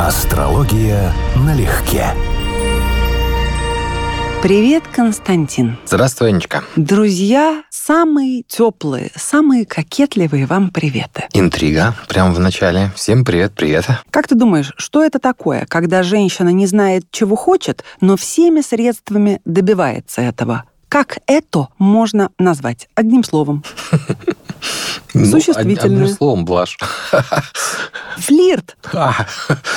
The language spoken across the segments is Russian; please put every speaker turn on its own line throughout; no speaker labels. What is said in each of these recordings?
Астрология налегке.
Привет, Константин.
Здравствуй, Анечка.
Друзья, самые теплые, самые кокетливые вам приветы.
Интрига. Прямо в начале. Всем привет, привет.
Как ты думаешь, что это такое, когда женщина не знает, чего хочет, но всеми средствами добивается этого? Как это можно назвать? Одним словом.
Ну,
Существительное.
Одним словом, блажь.
Флирт.
А,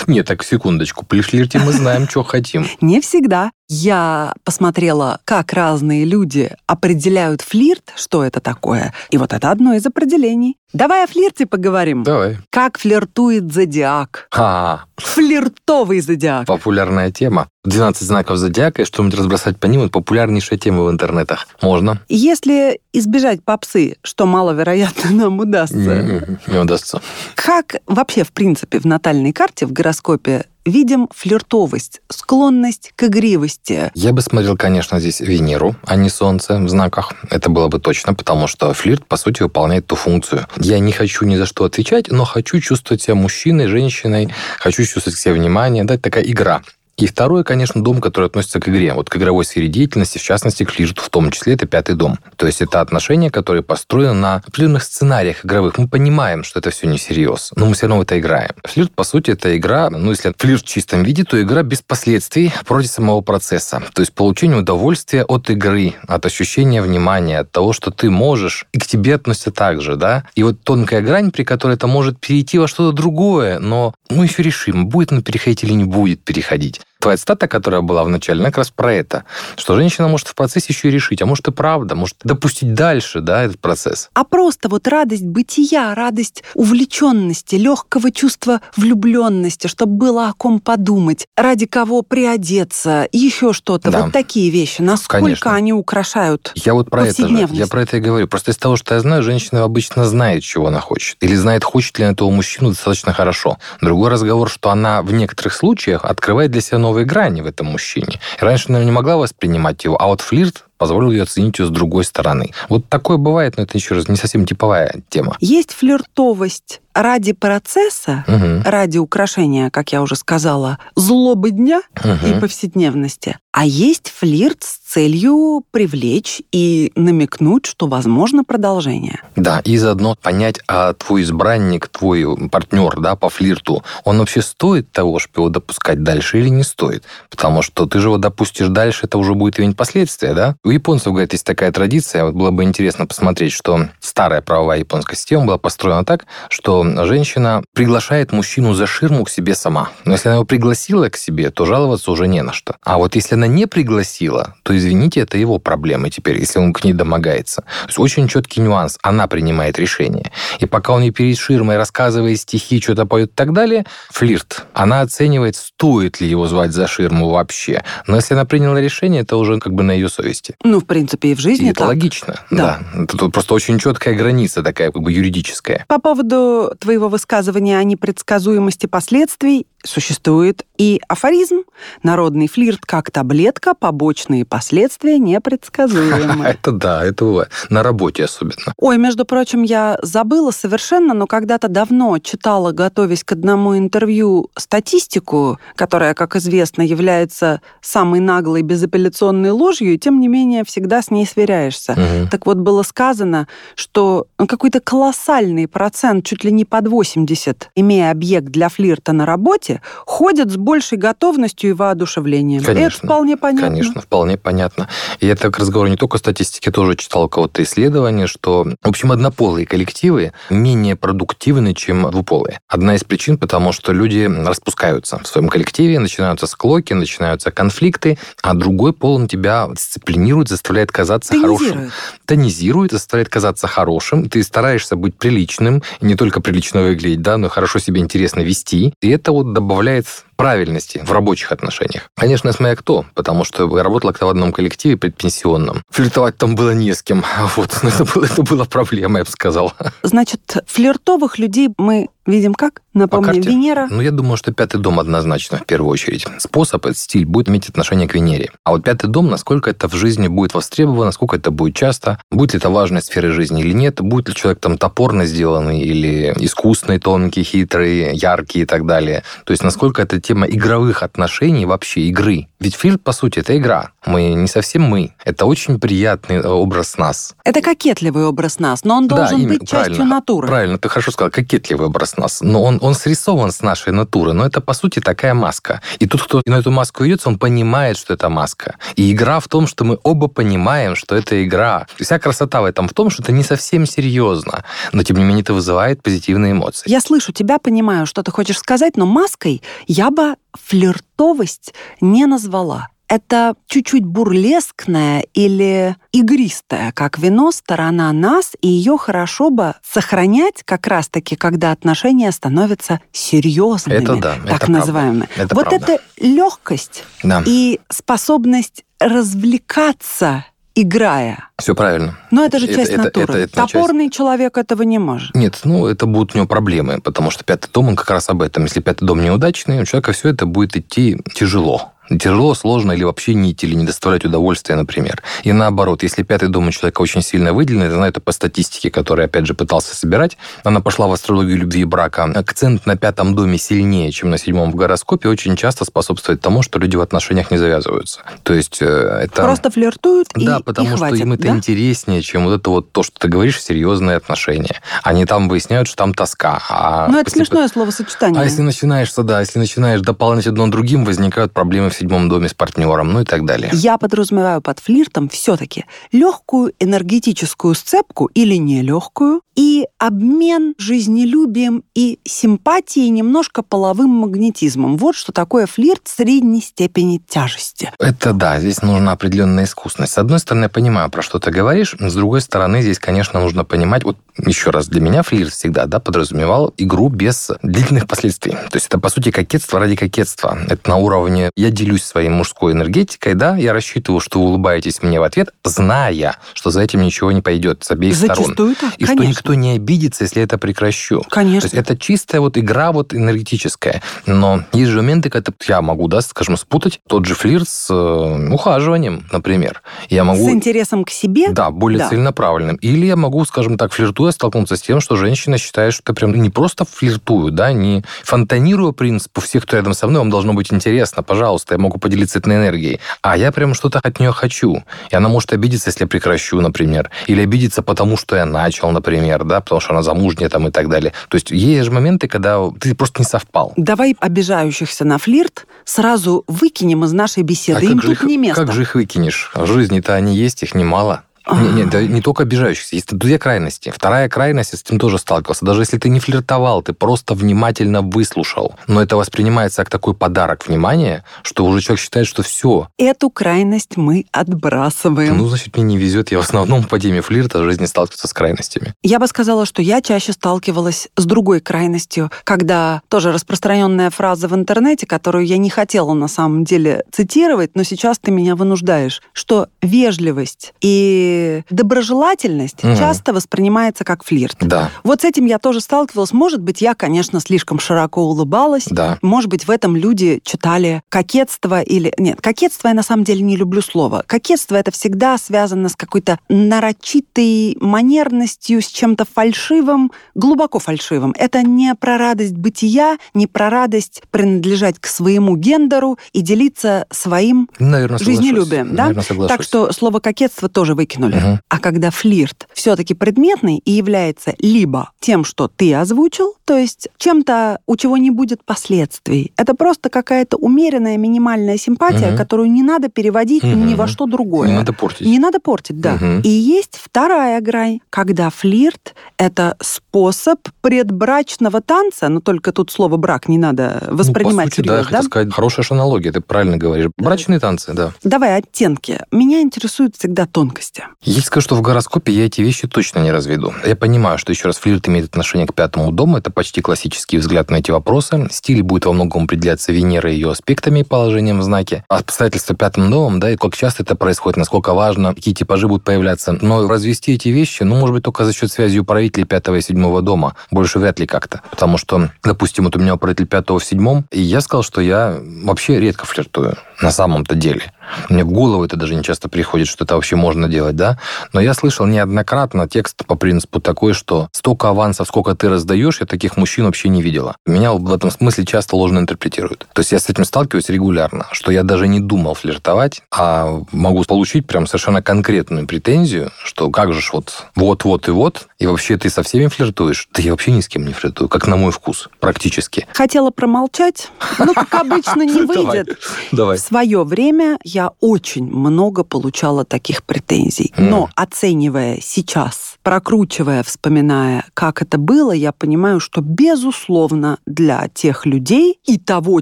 Нет, так, секундочку. При флирте мы знаем, что хотим.
Не всегда. Я посмотрела, как разные люди определяют флирт, что это такое. И вот это одно из определений. Давай о флирте поговорим.
Давай.
Как флиртует зодиак?
А,
Флиртовый зодиак.
популярная тема. 12 знаков зодиака, и что-нибудь разбросать по ним, это популярнейшая тема в интернетах. Можно?
Если избежать попсы, что маловероятно нам удастся,
М-м, Не удастся.
как вообще, в принципе, в натальной карте, в гороскопе видим флиртовость, склонность к игривости?
Я бы смотрел, конечно, здесь Венеру, а не Солнце в знаках. Это было бы точно, потому что флирт, по сути, выполняет ту функцию. Я не хочу ни за что отвечать, но хочу чувствовать себя мужчиной, женщиной, хочу чувствовать к себе внимание. Да, такая игра. И второе, конечно, дом, который относится к игре. Вот к игровой сфере деятельности, в частности, к флирту в том числе, это пятый дом. То есть это отношения, которые построены на определенных сценариях игровых. Мы понимаем, что это все не всерьез, но мы все равно в это играем. Флирт, по сути, это игра, ну, если флирт в чистом виде, то игра без последствий против самого процесса. То есть получение удовольствия от игры, от ощущения внимания, от того, что ты можешь, и к тебе относятся так же, да? И вот тонкая грань, при которой это может перейти во что-то другое, но мы еще решим, будет оно переходить или не будет переходить. Твоя цитата, которая была в начале, она как раз про это, что женщина может в процессе еще и решить, а может и правда, может допустить дальше, да, этот процесс.
А просто вот радость бытия, радость увлеченности, легкого чувства влюбленности, чтобы было о ком подумать, ради кого приодеться, еще что-то.
Да.
Вот такие вещи. Насколько
Конечно.
они украшают
Я вот про это же, я про это и говорю. Просто из того, что я знаю, женщина обычно знает, чего она хочет. Или знает, хочет ли она этого мужчину достаточно хорошо. Другой разговор, что она в некоторых случаях открывает для себя новые грани в этом мужчине. Раньше она не могла воспринимать его, а вот флирт позволил ее оценить ее с другой стороны. Вот такое бывает, но это еще раз не совсем типовая тема.
Есть флиртовость ради процесса,
Мгм.
ради украшения, как я уже сказала, злобы дня и
Мгм.
повседневности. А есть флирт с целью привлечь и намекнуть, что возможно продолжение.
Да, и заодно понять, а твой избранник, твой партнер да, по флирту, он вообще стоит того, чтобы его допускать дальше или не стоит? Потому что ты же его допустишь дальше, это уже будет иметь последствия, да? У японцев, говорят, есть такая традиция, вот было бы интересно посмотреть, что старая правовая японская система была построена так, что женщина приглашает мужчину за ширму к себе сама. Но если она его пригласила к себе, то жаловаться уже не на что. А вот если она не пригласила, то, извините, это его проблемы теперь, если он к ней домогается. То есть очень четкий нюанс. Она принимает решение. И пока он ей перед ширмой рассказывает стихи, что-то поет и так далее, флирт. Она оценивает, стоит ли его звать за ширму вообще. Но если она приняла решение, это уже как бы на ее совести.
Ну, в принципе, и в
И
жизни
это
так.
логично.
Да.
Да. Это тут просто очень четкая граница такая, как бы юридическая.
По поводу твоего высказывания о непредсказуемости последствий существует и афоризм. Народный флирт как таблетка, побочные последствия непредсказуемы.
Это да, это бывает. На работе особенно.
Ой, между прочим, я забыла совершенно, но когда-то давно читала, готовясь к одному интервью, статистику, которая, как известно, является самой наглой безапелляционной ложью, и тем не менее всегда с ней сверяешься.
Мгм.
Так вот, было сказано, что ну, какой-то колоссальный процент, чуть ли не под 80, имея объект для флирта на работе, ходят с большей готовностью и воодушевлением. И это
Конечно,
вполне понятно.
Конечно, вполне понятно. И это к разговору не только статистики, тоже читал у кого-то исследование, что, в общем, однополые коллективы менее продуктивны, чем двуполые. Одна из причин, потому что люди распускаются в своем коллективе, начинаются склоки, начинаются конфликты, а другой пол на тебя дисциплинирует, заставляет казаться хорошим.
Тонизирует.
Тонизирует, заставляет казаться хорошим. Ты стараешься быть приличным, не только прилично выглядеть, да, но и хорошо себя интересно вести. И это вот добавляет правильности в рабочих отношениях. Конечно, СМИ кто, потому что я работала в одном коллективе предпенсионном. Флиртовать там было не с кем. Вот, это, было, это была проблема, я бы сказал.
Значит, флиртовых людей мы видим как? Напомню, Венера.
Ну, я думаю, что пятый дом однозначно в первую очередь. Способ, стиль будет иметь отношение к Венере. А вот пятый дом, насколько это в жизни будет востребовано, насколько это будет часто, будет ли это важной сферой жизни или нет, будет ли человек там топорно сделанный или искусный, тонкий, хитрый, яркий и так далее. То есть, насколько это тема игровых отношений, вообще игры. Ведь флирт, по сути, это игра. Мы не совсем мы. Это очень приятный э, образ нас.
Это кокетливый образ нас, но он должен да, быть частью натуры.
Правильно, ты хорошо сказал, кокетливый образ нас. Но он, он срисован с нашей натуры, но это, по сути, такая маска. И тут, кто на эту маску идет, он понимает, что это маска. И игра в том, что мы оба понимаем, что это игра. Вся красота в этом в том, что это не совсем серьезно, но, тем не менее, это вызывает позитивные эмоции.
Я слышу тебя, понимаю, что ты хочешь сказать, но маской я бы флиртовость не назвала это чуть-чуть бурлескная или игристая, как вино, сторона нас, и ее хорошо бы сохранять как раз-таки, когда отношения становятся серьезными,
это да,
так
это
называемыми.
Это
вот
правда.
эта легкость
да.
и способность развлекаться играя.
Все правильно.
Но это же часть
это,
натуры.
Это, это,
это Топорный часть... человек этого не может.
Нет, ну это будут у него проблемы, потому что пятый дом, он как раз об этом. Если пятый дом неудачный, у человека все это будет идти тяжело тяжело, сложно или вообще не идти, или не доставлять удовольствия, например. И наоборот, если пятый дом у человека очень сильно выделен, я знаю это по статистике, которую, опять же, пытался собирать, она пошла в астрологию любви и брака, акцент на пятом доме сильнее, чем на седьмом в гороскопе, очень часто способствует тому, что люди в отношениях не завязываются. То есть э, это...
Просто флиртуют и
Да, потому
и
что
хватит,
им это
да?
интереснее, чем вот это вот то, что ты говоришь, серьезные отношения. Они там выясняют, что там тоска. А
ну, это смешное словосочетание.
А если начинаешь, да, если начинаешь дополнять одно другим, возникают проблемы в седьмом доме с партнером, ну и так далее.
Я подразумеваю под флиртом все-таки легкую энергетическую сцепку или нелегкую и обмен жизнелюбием и симпатией немножко половым магнетизмом. Вот что такое флирт средней степени тяжести.
Это да, здесь нужна определенная искусность. С одной стороны, я понимаю, про что ты говоришь, с другой стороны, здесь, конечно, нужно понимать, вот еще раз, для меня флирт всегда да, подразумевал игру без длительных последствий. То есть это, по сути, кокетство ради кокетства. Это на уровне «я делюсь своей мужской энергетикой», да, я рассчитываю, что вы улыбаетесь мне в ответ, зная, что за этим ничего не пойдет с обеих
Зачастую
сторон.
так,
И
конечно.
что никто не обидится, если это прекращу.
Конечно.
То есть это чистая вот игра вот энергетическая. Но есть же моменты, когда я могу, да, скажем, спутать тот же флирт с э, ухаживанием, например. Я могу...
С интересом к себе?
Да, более
Да.
целенаправленным. Или я могу, скажем так, флиртуя, столкнуться с тем, что женщина считает, что я прям не просто флиртую, да, не фонтанирую принципу всех, кто рядом со мной, вам должно быть интересно, пожалуйста, я могу поделиться этой энергией. А я прям что-то от нее хочу. И она может обидеться, если я прекращу, например. Или обидеться потому, что я начал, например, да, потому что она замужняя там и так далее. То есть есть же моменты, когда ты просто не совпал.
Давай обижающихся на флирт сразу выкинем из нашей беседы.
А
Им тут
их,
не место.
как же их выкинешь? В жизни-то они есть, их немало. Не, не, да не только обижающихся, есть две крайности. Вторая крайность, я с этим тоже сталкивался. Даже если ты не флиртовал, ты просто внимательно выслушал. Но это воспринимается как такой подарок внимания, что уже человек считает, что все.
Эту крайность мы отбрасываем.
Ну, значит, мне не везет. Я в основном по теме флирта жизни сталкивался с крайностями.
Я бы сказала, что я чаще сталкивалась с другой крайностью, когда тоже распространенная фраза в интернете, которую я не хотела на самом деле цитировать, но сейчас ты меня вынуждаешь, что вежливость и доброжелательность
Мгм.
часто воспринимается как флирт.
Да,
Вот с этим я тоже сталкивалась. Может быть, я, конечно, слишком широко улыбалась.
да.
Может быть, в этом люди читали кокетство или... Нет, кокетство я на самом деле не люблю слово. Кокетство это всегда связано с какой-то нарочитой манерностью, с чем-то фальшивым, глубоко фальшивым. Это не про радость бытия, не про радость принадлежать к своему гендеру и делиться своим
Наверное, соглашусь.
жизнелюбием, да?
Наверное, соглашусь.
Так что слово кокетство тоже выкинули.
Мгм.
А когда флирт все-таки предметный и является либо тем, что ты озвучил, то есть чем-то, у чего не будет последствий, это просто какая-то умеренная минимальная симпатия,
Мгм.
которую не надо переводить
Мгм.
ни во что другое.
Не надо портить.
Не надо портить, да.
Мгм.
И есть вторая грань, когда флирт — это способ предбрачного танца, но только тут слово «брак» не надо воспринимать
ну, по сути, да, я
серьезно,
хотел сказать, хорошая аналогия, ты правильно говоришь. Брачные танцы, да.
Давай оттенки. Меня интересуют всегда тонкости.
Я скажу, что в гороскопе я эти вещи точно не разведу. Я понимаю, что, еще раз, флирт имеет отношение к пятому дому. Это почти классический взгляд на эти вопросы. Стиль будет во многом определяться Венерой ее аспектами и положением в знаке. Обстоятельства пятым домом, да, и как часто это происходит, насколько важно, какие типажи будут появляться. Но развести эти вещи, ну, может быть, только за счет связи управителей пятого и седьмого дома. Больше вряд ли как-то. Потому что, допустим, вот у меня управитель пятого в седьмом, и я сказал, что я вообще редко флиртую на самом-то деле. Мне в голову это даже не часто приходит, что это вообще можно делать, да? Но я слышал неоднократно текст по принципу такой, что столько авансов, сколько ты раздаешь, я таких мужчин вообще не видела. Меня в этом смысле часто ложно интерпретируют. То есть я с этим сталкиваюсь регулярно, что я даже не думал флиртовать, а могу получить прям совершенно конкретную претензию, что как же ж вот вот-вот и вот, и вообще ты со всеми флиртуешь? Да я вообще ни с кем не флиртую, как на мой вкус, практически.
Хотела промолчать, но, как обычно, не выйдет. В свое время я очень много получала таких претензий. Но оценивая сейчас, прокручивая, вспоминая, как это было, я понимаю, что, безусловно, для тех людей и того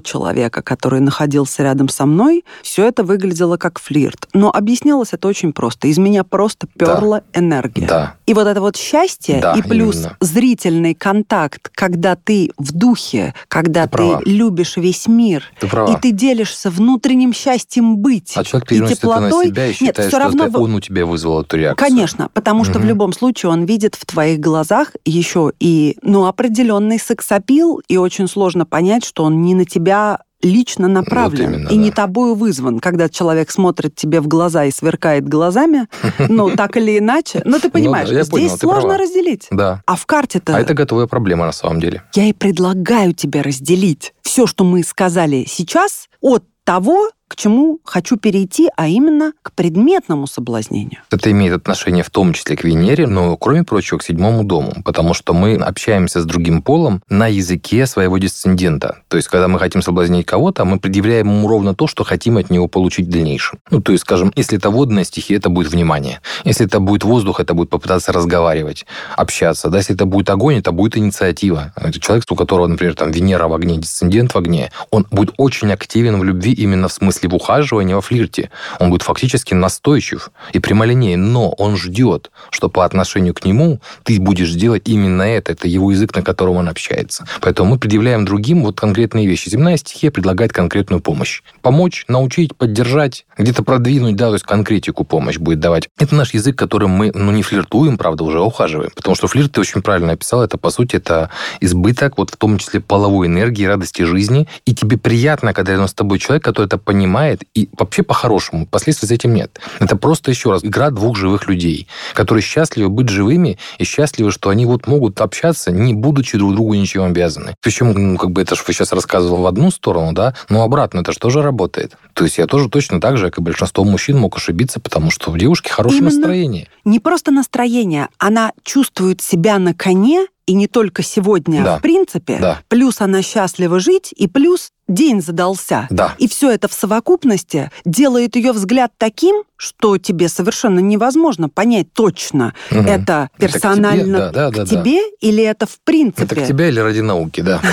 человека, который находился рядом со мной, все это выглядело как флирт. Но объяснялось это очень просто. Из меня просто перла
да.
энергия.
Да.
И вот это вот счастье,
да,
и плюс
именно.
зрительный контакт, когда ты в духе, когда
ты,
ты
права.
любишь весь мир,
ты права.
и ты делишься внутренним счастьем быть.
А человек
и
переносит
теплотой.
это на себя и
Нет,
считает,
все
что
равно
это
в-
он у тебя вызвал эту реакцию.
Конечно, потому что в
Мгм.
любом случае он видит в твоих глазах еще и ну, определенный сексапил, и очень сложно понять, что он не на тебя лично направлен
именно,
и не
да.
тобою вызван. Когда человек смотрит тебе в глаза и сверкает глазами, ну, так или иначе. Но ты понимаешь,
да, я
здесь
понял,
сложно разделить.
Да.
А в карте-то
А это готовая проблема на самом деле.
я и предлагаю тебе разделить все, что мы сказали сейчас, от того, к чему хочу перейти, а именно к предметному соблазнению.
Это имеет отношение в том числе к Венере, но, кроме прочего, к седьмому дому, потому что мы общаемся с другим полом на языке своего дисцендента. То есть, когда мы хотим соблазнить кого-то, мы предъявляем ему ровно то, что хотим от него получить в дальнейшем. Ну, то есть, скажем, если это водная стихия, это будет внимание. Если это будет воздух, это будет попытаться разговаривать, общаться. Да, если это будет огонь, это будет инициатива. Это человек, у которого, например, там Венера в огне, дисцендент в огне, он будет очень активен в любви именно в смысле в ухаживании, во флирте. Он будет фактически настойчив и прямолинеен, но он ждет, что по отношению к нему ты будешь делать именно это. Это его язык, на котором он общается. Поэтому мы предъявляем другим вот конкретные вещи. Земная стихия предлагает конкретную помощь. Помочь, научить, поддержать, где-то продвинуть, да, то есть конкретику помощь будет давать. Это наш язык, которым мы, ну, не флиртуем, правда, уже ухаживаем. Потому что флирт, ты очень правильно описал, это, по сути, это избыток, вот в том числе половой энергии, радости жизни. И тебе приятно, когда рядом с тобой человек, который это понимает, и вообще по-хорошему, последствий за этим нет. Это просто, еще раз, игра двух живых людей, которые счастливы быть живыми и счастливы, что они вот могут общаться, не будучи друг другу ничем обязаны. Причем, ну, как бы это же вы сейчас рассказывал в одну сторону, да, но обратно это же тоже работает. То есть я тоже точно так же, как и большинство мужчин, мог ошибиться, потому что у девушки хорошее
Именно.
настроение.
Не просто настроение, она чувствует себя на коне, и не только сегодня,
Да.
а в принципе.
Да.
Плюс она счастлива жить, и плюс день задался.
Да.
И все это в совокупности делает ее взгляд таким, что тебе совершенно невозможно понять точно,
Мгм.
это
Это к тебе?
персонально
Да, да,
к
да, да.
тебе или это в принципе.
Это к тебе или ради науки, да.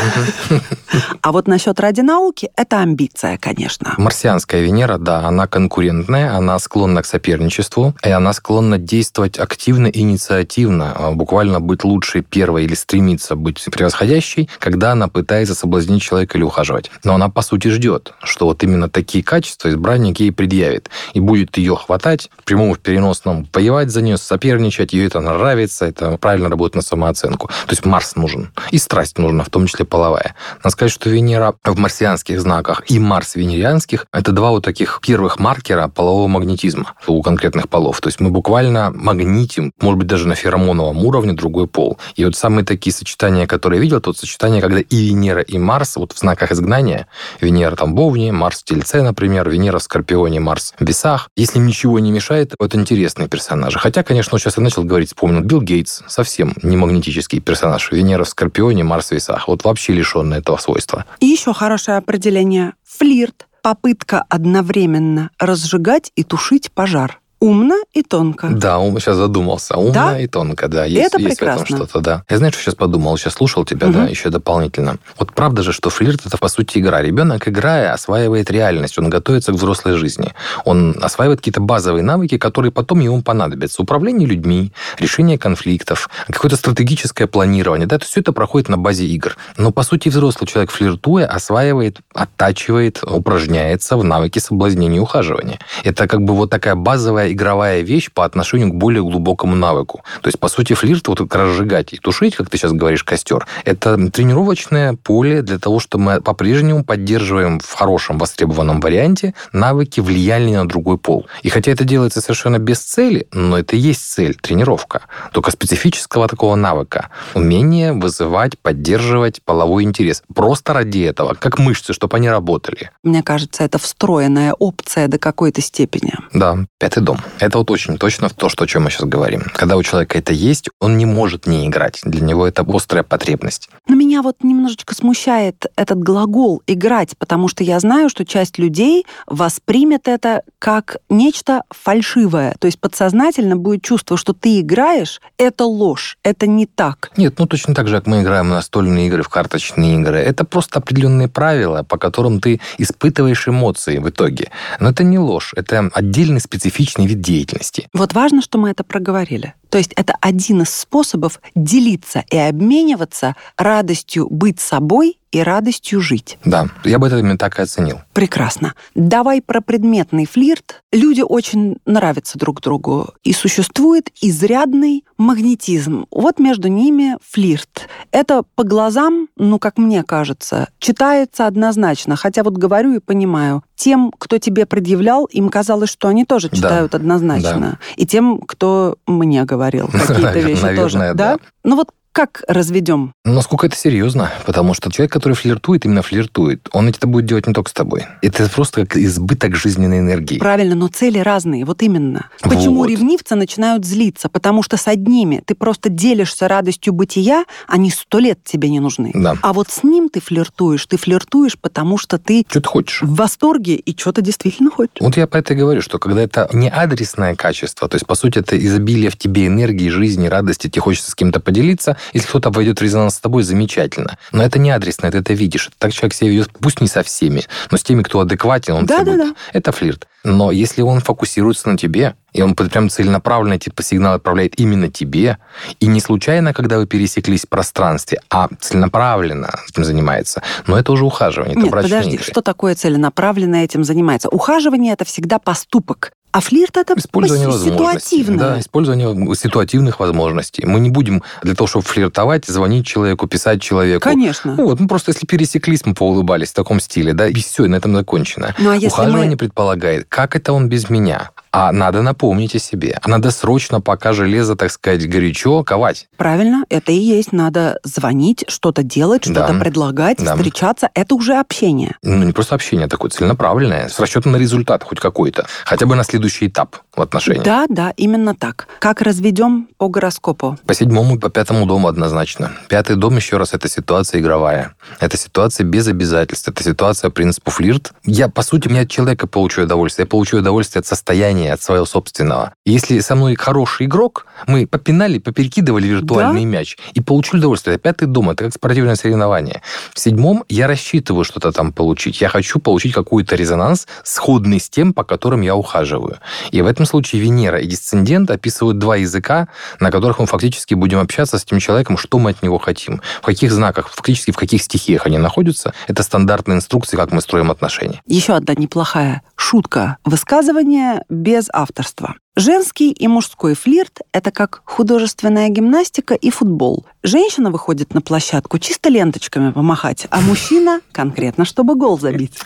А вот насчет ради науки это амбиция, конечно.
Марсианская Венера, да, она конкурентная, она склонна к соперничеству, и она склонна действовать активно инициативно, а буквально быть лучшей первой или стремиться быть превосходящей, когда она пытается соблазнить человека или ухаживать. Но она, по сути, ждет, что вот именно такие качества избранник ей предъявит, и будет ее хватать в прямом в переносном, воевать за нее, соперничать, ей это нравится, это правильно работает на самооценку. То есть Марс нужен, и страсть нужна, в том числе половая. Надо сказать, что Венера в марсианских знаках и Марс венерианских – это два вот таких первых маркера полового магнетизма у конкретных полов. То есть мы буквально магнитим, может быть, даже на феромоновом уровне другой пол. И вот самые такие сочетания, которые я видел, то сочетание, когда и Венера, и Марс вот в знаках изгнания, Венера там в Марс в Тельце, например, Венера в Скорпионе, Марс в Весах. Если им ничего не мешает, это интересные персонажи. Хотя, конечно, сейчас я начал говорить, вспомнил, Билл Гейтс, совсем не магнетический персонаж. Венера в Скорпионе, Марс в Весах. Вот вообще лишенный этого свойства.
И еще хорошее определение. Флирт – попытка одновременно разжигать и тушить пожар. Умно и тонко.
Да, ум, сейчас задумался. Умно
Да?
и тонко, да. Есть,
это
есть в этом
прекрасно.
что-то, да. Я знаешь, что сейчас подумал? Сейчас слушал тебя,
Мгм.
да, еще дополнительно. Вот правда же, что флирт это по сути игра. Ребенок, играя, осваивает реальность, он готовится к взрослой жизни. Он осваивает какие-то базовые навыки, которые потом ему понадобятся. Управление людьми, решение конфликтов, какое-то стратегическое планирование. Да, все это проходит на базе игр. Но по сути взрослый человек, флиртуя, осваивает, оттачивает, упражняется в навыке соблазнения и ухаживания. Это как бы вот такая базовая игровая вещь по отношению к более глубокому навыку. То есть, по сути, флирт, вот разжигать и тушить, как ты сейчас говоришь, костер, это тренировочное поле для того, чтобы мы по-прежнему поддерживаем в хорошем востребованном варианте навыки влияния на другой пол. И хотя это делается совершенно без цели, но это и есть цель, тренировка. Только специфического такого навыка. Умение вызывать, поддерживать половой интерес. Просто ради этого, как мышцы, чтобы они работали.
Мне кажется, это встроенная опция до какой-то степени.
Да, пятый дом. Это вот очень точно то, что, о чем мы сейчас говорим. Когда у человека это есть, он не может не играть. Для него это острая потребность.
Но меня вот немножечко смущает этот глагол «играть», потому что я знаю, что часть людей воспримет это как нечто фальшивое. То есть подсознательно будет чувство, что ты играешь, это ложь, это не так.
Нет, ну точно так же, как мы играем в настольные игры, в карточные игры. Это просто определенные правила, по которым ты испытываешь эмоции в итоге. Но это не ложь, это отдельный специфичный вид деятельности.
Вот важно, что мы это проговорили. То есть это один из способов делиться и обмениваться радостью быть собой и радостью жить.
Да, я бы это именно так и оценил.
Прекрасно. Давай про предметный флирт. Люди очень нравятся друг другу. И существует изрядный магнетизм. Вот между ними флирт. Это по глазам, ну, как мне кажется, читается однозначно. Хотя вот говорю и понимаю. Тем, кто тебе предъявлял, им казалось, что они тоже
Да.
читают однозначно. И тем, кто мне говорил какие-то вещи
Наверное,
тоже.
да.
Ну вот как разведем?
Но насколько это серьезно? Потому что человек, который флиртует, именно флиртует, он это будет делать не только с тобой. Это просто как избыток жизненной энергии.
Правильно, но цели разные, вот именно. Почему
Вот.
ревнивцы начинают злиться? Потому что с одними ты просто делишься радостью бытия, они сто лет тебе не нужны.
Да.
А вот с ним ты флиртуешь. Ты флиртуешь, потому что ты
Что ты хочешь?
в восторге и что-то действительно хочешь.
Вот я по это и говорю, что когда это не адресное качество, то есть, по сути, это изобилие в тебе энергии, жизни, радости, тебе хочется с кем-то поделиться, если кто-то войдет в резонанс с тобой, замечательно. Но это не адресное, ты это видишь. Так человек себя ведет, пусть не со всеми, но с теми, кто адекватен, он
Да, да,
будет- Это флирт. Но если он фокусируется на тебе, и он прям целенаправленно типа сигнал отправляет именно тебе, и не случайно, когда вы пересеклись в пространстве, а целенаправленно этим занимается, но это уже ухаживание, это
Нет, подожди,
игры.
что такое целенаправленно этим занимается? Ухаживание это всегда поступок. А флирт это
Использование
ситуативное.
Да, использование ситуативных возможностей. Мы не будем для того, чтобы флиртовать, звонить человеку, писать человеку.
Конечно.
Ну вот, ну просто если пересеклись, мы поулыбались в таком стиле, да, и все, и на этом закончено.
Ну а если
Ухаживание
мы...
предполагает, как это он без меня? А надо напомнить о себе. А надо срочно, пока железо, так сказать, горячо, ковать.
Правильно, это и есть. Надо звонить, что-то делать, что-то
Да.
предлагать,
Да.
встречаться. Это уже общение.
Ну, не просто общение, а такое целенаправленное, с расчетом на результат хоть какой-то. Хотя бы на следующий этап в отношениях.
Да, да, именно так. Как разведем по гороскопу?
По седьмому и по пятому дому однозначно. Пятый дом, еще раз, это ситуация игровая. Это ситуация без обязательств. Это ситуация принципу флирт. Я, по сути, не от человека получаю удовольствие. Я получаю удовольствие от состояния, от своего собственного. Если со мной хороший игрок, мы попинали, поперекидывали виртуальный мяч и получили удовольствие. Это пятый дом, это как спортивное соревнование. В седьмом я рассчитываю что-то там получить. Я хочу получить какой-то резонанс, сходный с тем, по которым я ухаживаю. И в этом случае Венера и дисцендент описывают два языка, на которых мы фактически будем общаться с тем человеком, что мы от него хотим. В каких знаках, фактически в каких стихиях они находятся. Это стандартные инструкции, как мы строим отношения.
Еще одна неплохая шутка. Высказывание без авторства. Женский и мужской флирт – это как художественная гимнастика и футбол. Женщина выходит на площадку чисто ленточками помахать, а мужчина конкретно, чтобы гол забить.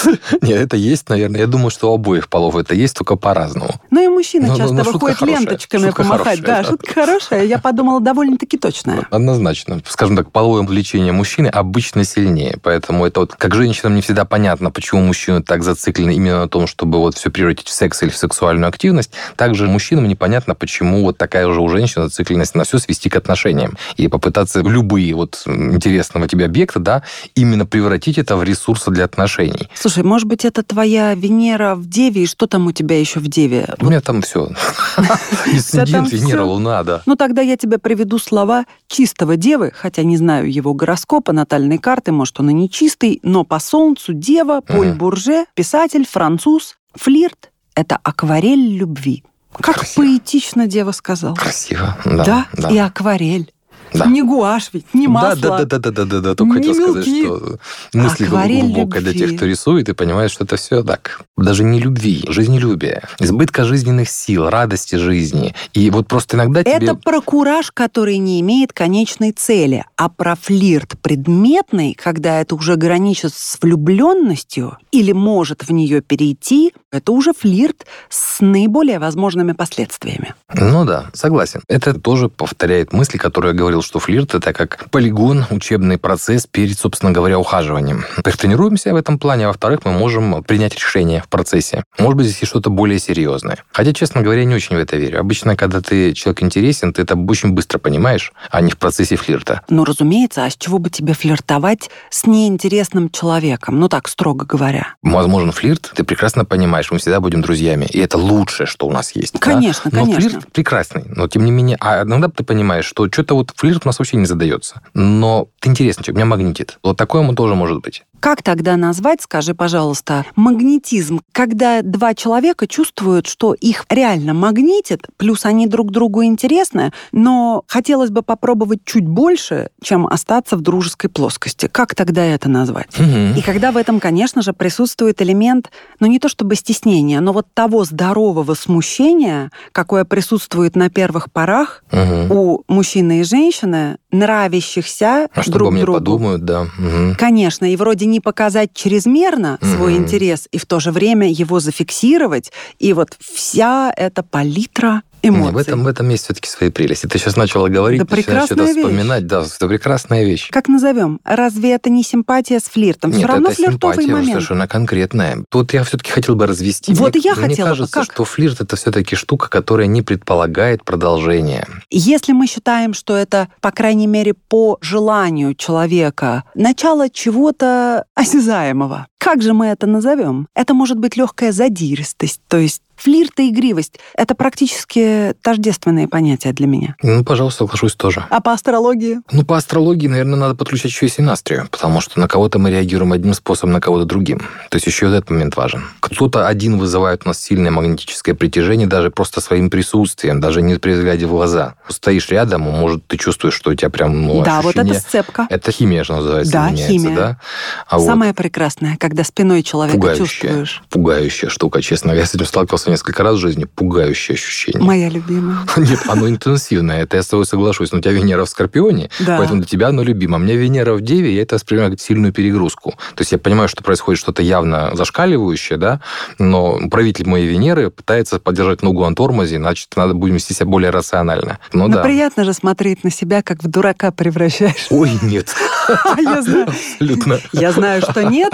Нет, это есть, наверное. Я думаю, что у обоих полов это есть, только по-разному.
Ну и мужчина
Ну, ну,
часто
ну,
выходит ленточками помахать. да. шутка хорошая. Я подумала, довольно-таки точная.
Однозначно. Скажем так, половое влечение мужчины обычно сильнее. Поэтому это вот, как женщинам не всегда понятно, почему мужчины так зациклены именно на том, чтобы вот все превратить в секс или в сексуальную активность. Также мужчинам непонятно, почему вот такая же у женщин зацикленность на все свести к отношениям. И попытаться любые вот интересного тебе объекта, да, именно превратить это в ресурсы для отношений.
Слушай, может быть, это твоя Венера в Деве, и что там у тебя еще в Деве? Вот
меня там все. Дисцендент, Венера, Луна, да.
Ну, тогда я тебе приведу слова чистого девы, хотя не знаю его гороскопа, натальной карты, может, он и не чистый, но по солнцу дева, Поль Бурже, писатель, француз, флирт — это акварель любви. Как Красиво. поэтично дева сказал.
Красиво, да.
Да, да. и акварель. Да. Не гуашь ведь, не масло.
Да, да, да, да, да, да, да. Только хотел сказать, что мысли глубокая для тех, кто рисует, и понимает, что это все так. Даже не любви, жизнелюбие, избытка жизненных сил, радости жизни. И вот просто иногда тебе...
Это про кураж, который не имеет конечной цели, а про флирт предметный, когда это уже граничит с влюбленностью или может в нее перейти, это уже флирт с наиболее возможными последствиями.
Ну да, согласен. Это тоже повторяет мысли, которые я говорил говорил, что флирт — это как полигон, учебный процесс перед, собственно говоря, ухаживанием. Тренируемся в этом плане, а во-вторых, мы можем принять решение в процессе. Может быть, здесь что-то более серьезное. Хотя, честно говоря, не очень в это верю. Обычно, когда ты человек интересен, ты это очень быстро понимаешь, а не в процессе флирта.
Ну, разумеется, а с чего бы тебе флиртовать с неинтересным человеком? Ну, так, строго говоря.
Возможно, флирт, ты прекрасно понимаешь, мы всегда будем друзьями. И это лучшее, что у нас есть.
Конечно,
да?
но конечно.
флирт прекрасный. Но, тем не менее, а иногда ты понимаешь, что что-то вот флирт флирт у нас вообще не задается. Но ты интересный человек, меня магнитит. Вот такое ему тоже может быть.
Как тогда назвать, скажи, пожалуйста, магнетизм, когда два человека чувствуют, что их реально магнитит, плюс они друг другу интересны, но хотелось бы попробовать чуть больше, чем остаться в дружеской плоскости. Как тогда это назвать?
Угу.
И когда в этом, конечно же, присутствует элемент, ну не то чтобы стеснения, но вот того здорового смущения, какое присутствует на первых порах
угу.
у мужчины и женщины, нравящихся
а
друг
что
другу.
подумают, да. Угу.
Конечно, и вроде не показать чрезмерно mm-hmm. свой интерес и в то же время его зафиксировать. И вот вся эта палитра эмоций. Не,
в, этом, в этом есть все-таки свои прелести. Ты сейчас начала говорить, да начинаешь что-то вспоминать. Да, это прекрасная вещь.
Как назовем? Разве это не симпатия с флиртом?
Нет,
все равно
это
флиртовый
симпатия
момент.
совершенно конкретная. Тут я все-таки хотел бы развести.
Вот
мне,
и я
мне
хотела
кажется,
как?
что флирт это все-таки штука, которая не предполагает продолжения.
Если мы считаем, что это, по крайней мере, по желанию человека, начало чего-то осязаемого, как же мы это назовем? Это может быть легкая задиристость, то есть флирт и игривость — это практически тождественные понятия для меня.
Ну, пожалуйста, соглашусь тоже.
А по астрологии?
Ну, по астрологии, наверное, надо подключать еще и синастрию, потому что на кого-то мы реагируем одним способом, на кого-то другим. То есть еще этот момент важен. Кто-то один вызывает у нас сильное магнетическое притяжение даже просто своим присутствием, даже не при взгляде в глаза. Стоишь рядом, может, ты чувствуешь, что у тебя прям ну,
Да,
ощущение...
вот это сцепка.
Это химия же называется.
Да, химия.
Да? А
Самое вот... прекрасное, когда спиной человека
пугающая,
чувствуешь.
Пугающая штука, честно. Я с этим сталкивался несколько раз в жизни. Пугающее ощущение.
Моя любимая.
Нет, оно интенсивное. Это я с тобой соглашусь. Но у тебя Венера в Скорпионе,
да.
поэтому для тебя оно любимо. У меня Венера в Деве, я это воспринимаю как сильную перегрузку. То есть я понимаю, что происходит что-то явно зашкаливающее, да, но правитель моей Венеры пытается поддержать ногу на тормозе, значит, надо будем вести себя более рационально. Ну,
но
да.
приятно же смотреть на себя, как в дурака превращаешь.
Ой, нет.
Я знаю.
Абсолютно.
Я знаю, что нет.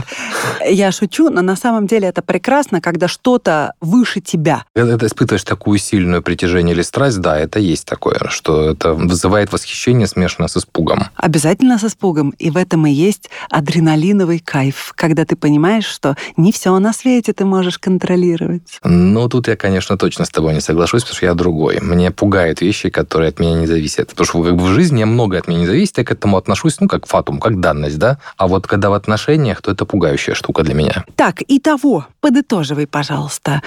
Я шучу, но на самом деле это прекрасно, когда что-то выше тебя.
Когда ты испытываешь такую сильную притяжение или страсть, да, это есть такое, что это вызывает восхищение, смешанное с испугом.
Обязательно с испугом. И в этом и есть адреналиновый кайф, когда ты понимаешь, что не все на свете ты можешь контролировать.
Ну, тут я, конечно, точно с тобой не соглашусь, потому что я другой. Мне пугают вещи, которые от меня не зависят. Потому что в жизни многое от меня не зависит, я к этому отношусь, ну, как фатум, как данность, да? А вот когда в отношениях, то это пугающая штука для меня.
Так, и того, подытоживай, пожалуйста.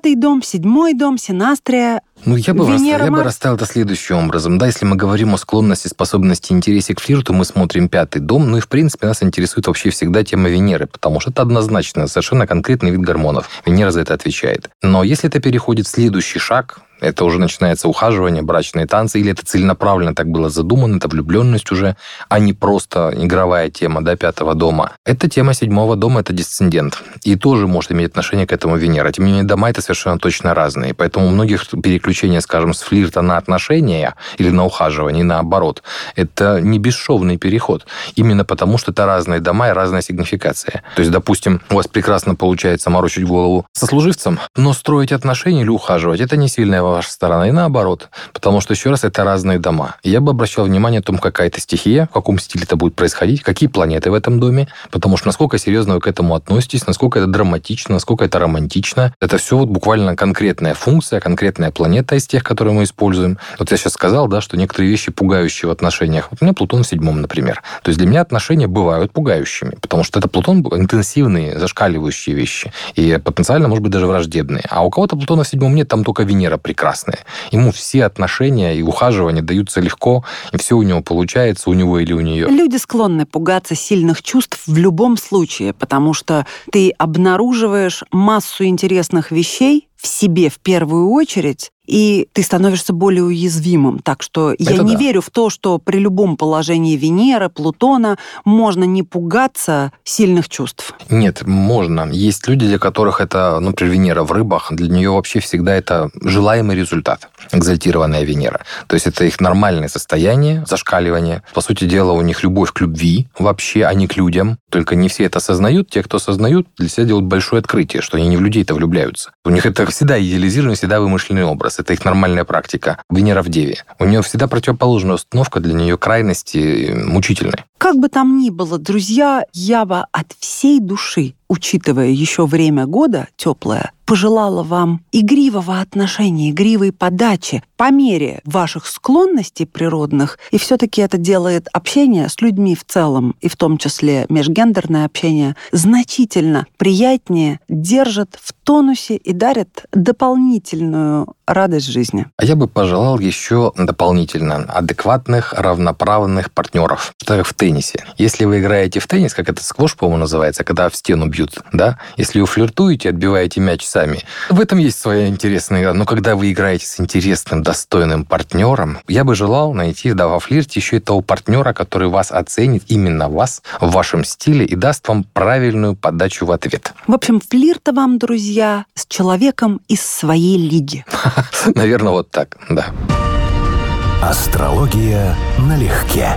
Пятый дом, седьмой дом, синастрия,
ну, я бы,
Венера,
расставил, я бы расставил это следующим образом. Да, если мы говорим о склонности, способности, интересе к флирту, мы смотрим пятый дом. Ну и, в принципе, нас интересует вообще всегда тема Венеры, потому что это однозначно совершенно конкретный вид гормонов. Венера за это отвечает. Но если это переходит в следующий шаг, это уже начинается ухаживание, брачные танцы, или это целенаправленно так было задумано, это влюбленность уже, а не просто игровая тема да, пятого дома. Эта тема седьмого дома – это дисцендент. И тоже может иметь отношение к этому Венера. Тем не менее, дома – это совершенно точно разные. Поэтому у многих переключаются переключение, скажем, с флирта на отношения или на ухаживание, и наоборот, это не бесшовный переход. Именно потому, что это разные дома и разная сигнификация. То есть, допустим, у вас прекрасно получается морочить голову со служивцем, но строить отношения или ухаживать, это не сильная ваша сторона. И наоборот. Потому что, еще раз, это разные дома. я бы обращал внимание о том, какая это стихия, в каком стиле это будет происходить, какие планеты в этом доме, потому что насколько серьезно вы к этому относитесь, насколько это драматично, насколько это романтично. Это все вот буквально конкретная функция, конкретная планета из тех, которые мы используем. Вот я сейчас сказал, да, что некоторые вещи пугающие в отношениях. Вот у меня Плутон в седьмом, например. То есть для меня отношения бывают пугающими, потому что это Плутон интенсивные, зашкаливающие вещи. И потенциально, может быть, даже враждебные. А у кого-то Плутона в седьмом нет, там только Венера прекрасная. Ему все отношения и ухаживания даются легко, и все у него получается, у него или у нее.
Люди склонны пугаться сильных чувств в любом случае, потому что ты обнаруживаешь массу интересных вещей в себе в первую очередь, и ты становишься более уязвимым. Так что Это я не да. верю в то, что при любом положении Венеры, Плутона можно не пугаться сильных чувств.
Нет, можно. Есть люди, для которых это, например, Венера в рыбах, для нее вообще всегда это желаемый результат, экзальтированная Венера. То есть это их нормальное состояние, зашкаливание. По сути дела, у них любовь к любви вообще, а не к людям. Только не все это осознают. Те, кто осознают, для себя делают большое открытие, что они не в людей-то влюбляются. У них это всегда идеализированный, всегда вымышленный образ это их нормальная практика. Венера в Деве. У нее всегда противоположная установка, для нее крайности мучительной.
Как бы там ни было, друзья, я бы от всей души, учитывая еще время года теплое, пожелала вам игривого отношения, игривой подачи по мере ваших склонностей природных. И все-таки это делает общение с людьми в целом, и в том числе межгендерное общение, значительно приятнее, держит в тонусе и дарит дополнительную радость жизни.
А я бы пожелал еще дополнительно адекватных, равноправных партнеров. Так в теннисе. Если вы играете в теннис, как это сквош, по-моему, называется, когда в стену бьют, да, если вы флиртуете, отбиваете мяч сами, в этом есть своя интересная игра. Но когда вы играете с интересным, достойным партнером, я бы желал найти, да, во флирте еще и того партнера, который вас оценит, именно вас, в вашем стиле и даст вам правильную подачу в ответ.
В общем, флирта вам, друзья, с человеком из своей лиги.
Наверное, вот так, да.
Астрология налегке.